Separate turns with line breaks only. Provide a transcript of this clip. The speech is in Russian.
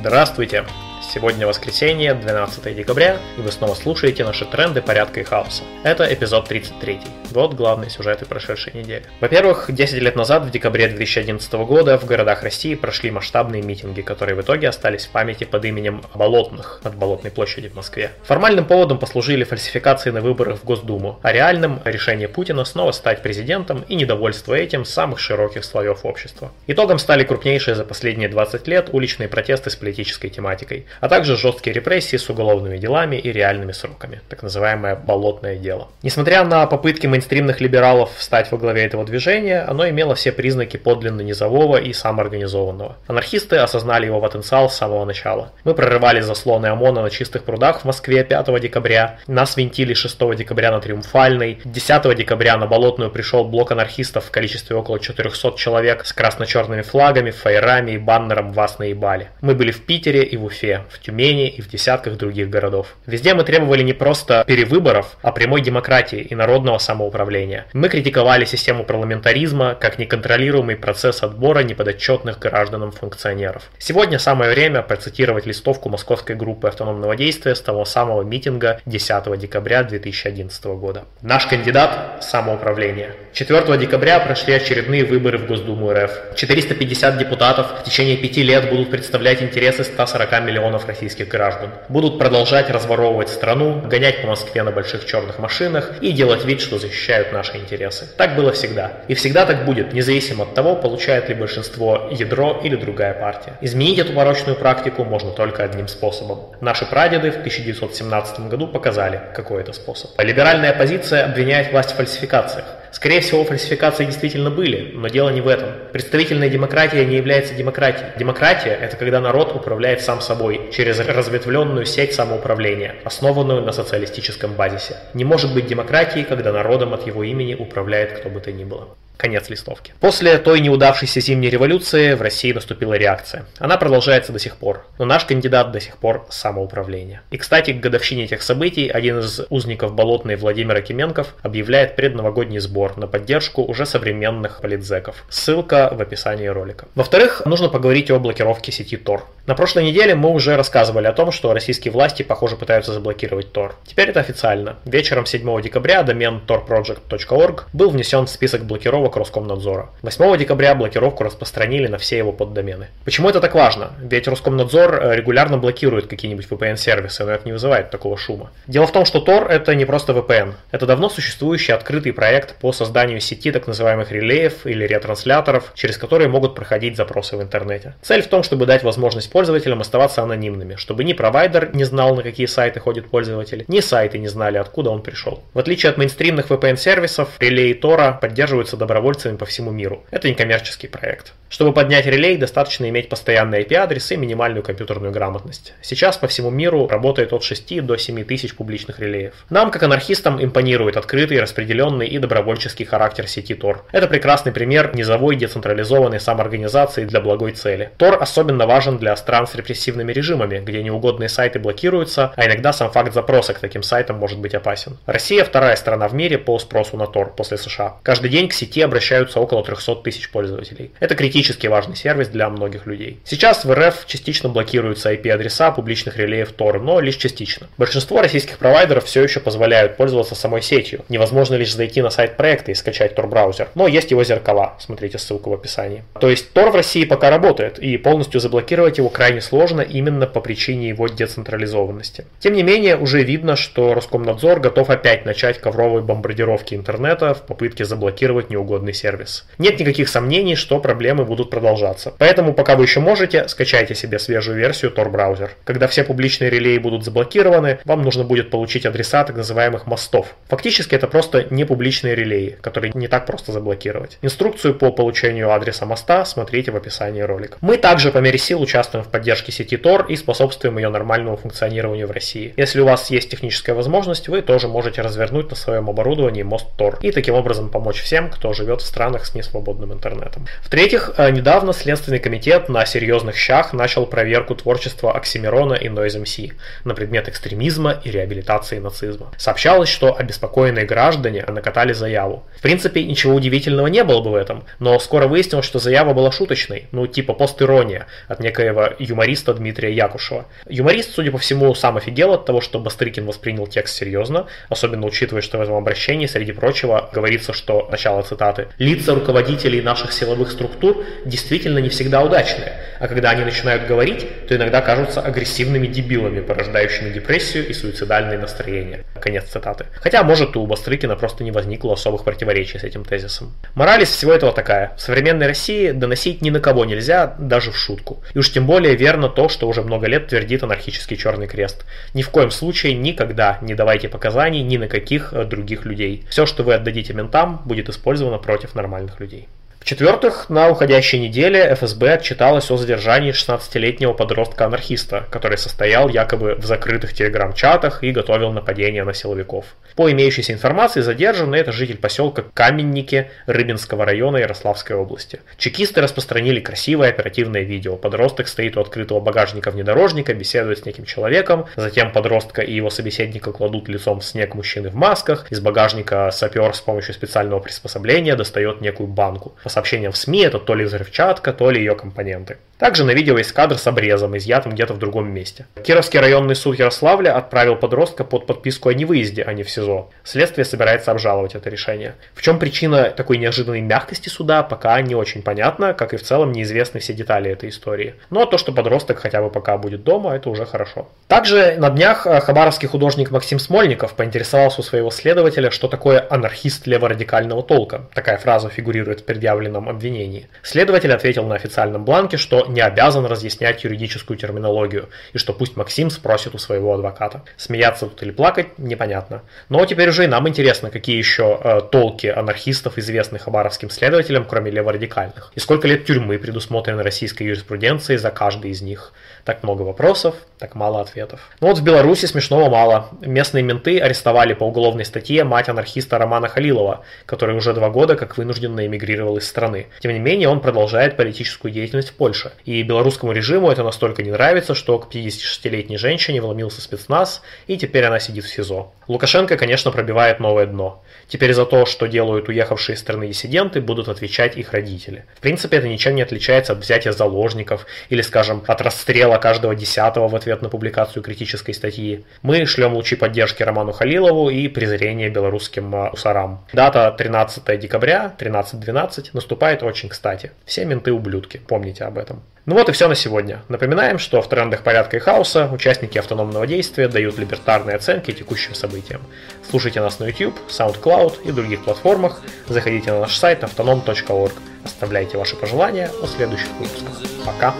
Здравствуйте! Сегодня воскресенье, 12 декабря, и вы снова слушаете наши тренды порядка и хаоса. Это эпизод 33. Вот главные сюжеты прошедшей недели. Во-первых, 10 лет назад, в декабре 2011 года, в городах России прошли масштабные митинги, которые в итоге остались в памяти под именем Болотных от Болотной площади в Москве. Формальным поводом послужили фальсификации на выборах в Госдуму, а реальным – решение Путина снова стать президентом и недовольство этим самых широких слоев общества. Итогом стали крупнейшие за последние 20 лет уличные протесты с политической тематикой, а также жесткие репрессии с уголовными делами и реальными сроками, так называемое болотное дело. Несмотря на попытки мейнстримных либералов встать во главе этого движения, оно имело все признаки подлинно низового и самоорганизованного. Анархисты осознали его потенциал с самого начала. Мы прорывали заслоны ОМОНа на чистых прудах в Москве 5 декабря, нас винтили 6 декабря на Триумфальной, 10 декабря на Болотную пришел блок анархистов в количестве около 400 человек с красно-черными флагами, фаерами и баннером «Вас наебали». Мы были в Питере и в Уфе, в Тюмени и в десятках других городов. Везде мы требовали не просто перевыборов, а прямой демократии и народного самоуправления. Мы критиковали систему парламентаризма как неконтролируемый процесс отбора неподотчетных гражданам функционеров. Сегодня самое время процитировать листовку московской группы автономного действия с того самого митинга 10 декабря 2011 года. Наш кандидат – самоуправление. 4 декабря прошли очередные выборы в Госдуму РФ. 450 депутатов в течение пяти лет будут представлять интересы 140 миллионов российских граждан. Будут продолжать разворовывать страну, гонять по Москве на больших черных машинах и делать вид, что защищают наши интересы. Так было всегда. И всегда так будет, независимо от того, получает ли большинство ядро или другая партия. Изменить эту порочную практику можно только одним способом. Наши прадеды в 1917 году показали, какой это способ. Либеральная оппозиция обвиняет власть в фальсификациях. Скорее всего, фальсификации действительно были, но дело не в этом. Представительная демократия не является демократией. Демократия – это когда народ управляет сам собой через разветвленную сеть самоуправления, основанную на социалистическом базисе. Не может быть демократии, когда народом от его имени управляет кто бы то ни было. Конец листовки. После той неудавшейся зимней революции в России наступила реакция. Она продолжается до сих пор, но наш кандидат до сих пор самоуправление. И, кстати, к годовщине этих событий один из узников Болотной Владимир Акименков объявляет предновогодний сбор на поддержку уже современных политзеков. Ссылка в описании ролика. Во-вторых, нужно поговорить о блокировке сети Tor. На прошлой неделе мы уже рассказывали о том, что российские власти, похоже, пытаются заблокировать Tor. Теперь это официально. Вечером 7 декабря домен torproject.org был внесен в список блокировок Роскомнадзора. 8 декабря блокировку распространили на все его поддомены. Почему это так важно? Ведь Роскомнадзор э, регулярно блокирует какие-нибудь VPN-сервисы, но это не вызывает такого шума. Дело в том, что Tor это не просто VPN. Это давно существующий открытый проект по созданию сети так называемых релеев или ретрансляторов, через которые могут проходить запросы в интернете. Цель в том, чтобы дать возможность пользователям оставаться анонимными, чтобы ни провайдер не знал, на какие сайты ходит пользователь, ни сайты не знали, откуда он пришел. В отличие от мейнстримных VPN-сервисов, релеи Тора поддерживаются добровольцами по всему миру. Это не коммерческий проект. Чтобы поднять релей, достаточно иметь постоянный IP-адрес и минимальную компьютерную грамотность. Сейчас по всему миру работает от 6 до 7 тысяч публичных релеев. Нам, как анархистам, импонирует открытый, распределенный и добровольческий характер сети Tor. Это прекрасный пример низовой децентрализованной самоорганизации для благой цели. Tor особенно важен для стран с репрессивными режимами, где неугодные сайты блокируются, а иногда сам факт запроса к таким сайтам может быть опасен. Россия вторая страна в мире по спросу на Tor после США. Каждый день к сети обращаются около 300 тысяч пользователей. Это критически важный сервис для многих людей. Сейчас в РФ частично блокируются IP-адреса публичных релеев Tor, но лишь частично. Большинство российских провайдеров все еще позволяют пользоваться самой сетью. Невозможно лишь зайти на сайт проекта и скачать Tor браузер, но есть его зеркала, смотрите ссылку в описании. То есть Tor в России пока работает, и полностью заблокировать его крайне сложно именно по причине его децентрализованности. Тем не менее, уже видно, что Роскомнадзор готов опять начать ковровые бомбардировки интернета в попытке заблокировать неугодные свободный сервис. Нет никаких сомнений, что проблемы будут продолжаться. Поэтому, пока вы еще можете, скачайте себе свежую версию Tor браузер. Когда все публичные релеи будут заблокированы, вам нужно будет получить адреса так называемых мостов. Фактически это просто не публичные релеи, которые не так просто заблокировать. Инструкцию по получению адреса моста смотрите в описании ролика. Мы также по мере сил участвуем в поддержке сети Tor и способствуем ее нормальному функционированию в России. Если у вас есть техническая возможность, вы тоже можете развернуть на своем оборудовании мост Tor и таким образом помочь всем, кто живет в странах с несвободным интернетом. В-третьих, э, недавно Следственный комитет на серьезных щах начал проверку творчества Оксимирона и Noise MC на предмет экстремизма и реабилитации нацизма. Сообщалось, что обеспокоенные граждане накатали заяву. В принципе, ничего удивительного не было бы в этом, но скоро выяснилось, что заява была шуточной, ну типа постирония от некоего юмориста Дмитрия Якушева. Юморист, судя по всему, сам офигел от того, что Бастрыкин воспринял текст серьезно, особенно учитывая, что в этом обращении, среди прочего, говорится, что, начало цитаты, «лица руководителей наших силовых структур действительно не всегда удачные, а когда они начинают говорить, то иногда кажутся агрессивными дебилами, порождающими депрессию и суицидальные настроения». Конец цитаты. Хотя, может, у Бастрыкина просто не возникло особых противоречий с этим тезисом. Мораль из всего этого такая. В современной России доносить ни на кого нельзя, даже в шутку. И уж тем более верно то, что уже много лет твердит анархический Черный Крест. Ни в коем случае никогда не давайте показаний ни на каких э, других людей. Все, что вы отдадите ментам, будет использовано против нормальных людей. В-четвертых, на уходящей неделе ФСБ отчиталась о задержании 16-летнего подростка-анархиста, который состоял якобы в закрытых телеграм-чатах и готовил нападение на силовиков. По имеющейся информации, задержанный это житель поселка Каменники Рыбинского района Ярославской области. Чекисты распространили красивое оперативное видео. Подросток стоит у открытого багажника внедорожника, беседует с неким человеком, затем подростка и его собеседника кладут лицом в снег мужчины в масках, из багажника сапер с помощью специального приспособления достает некую банку. По сообщениям в СМИ, это то ли взрывчатка, то ли ее компоненты. Также на видео есть кадр с обрезом, изъятым где-то в другом месте. Кировский районный суд Ярославля отправил подростка под подписку о невыезде, а не в СИЗО. Следствие собирается обжаловать это решение. В чем причина такой неожиданной мягкости суда, пока не очень понятно, как и в целом неизвестны все детали этой истории. Но то, что подросток хотя бы пока будет дома, это уже хорошо. Также на днях э, хабаровский художник Максим Смольников поинтересовался у своего следователя, что такое анархист леворадикального толка. Такая фраза фигурирует в предъявлении предъявленном обвинении. Следователь ответил на официальном бланке, что не обязан разъяснять юридическую терминологию, и что пусть Максим спросит у своего адвоката. Смеяться тут или плакать, непонятно. Но теперь уже и нам интересно, какие еще э, толки анархистов известны хабаровским следователям, кроме леворадикальных. И сколько лет тюрьмы предусмотрено российской юриспруденцией за каждый из них. Так много вопросов, так мало ответов. Ну вот в Беларуси смешного мало. Местные менты арестовали по уголовной статье мать анархиста Романа Халилова, который уже два года как вынужденно эмигрировал из страны. Тем не менее, он продолжает политическую деятельность в Польше. И белорусскому режиму это настолько не нравится, что к 56-летней женщине вломился спецназ, и теперь она сидит в СИЗО. Лукашенко, конечно, пробивает новое дно. Теперь за то, что делают уехавшие из страны диссиденты, будут отвечать их родители. В принципе, это ничем не отличается от взятия заложников или, скажем, от расстрела каждого десятого в ответ на публикацию критической статьи. Мы шлем лучи поддержки Роману Халилову и презрения белорусским а, усарам. Дата 13 декабря, 13.12, наступает очень кстати. Все менты ублюдки, помните об этом. Ну вот и все на сегодня. Напоминаем, что в трендах порядка и хаоса участники автономного действия дают либертарные оценки текущим событиям. Слушайте нас на YouTube, SoundCloud и других платформах. Заходите на наш сайт autonom.org. Оставляйте ваши пожелания о следующих выпусках. Пока!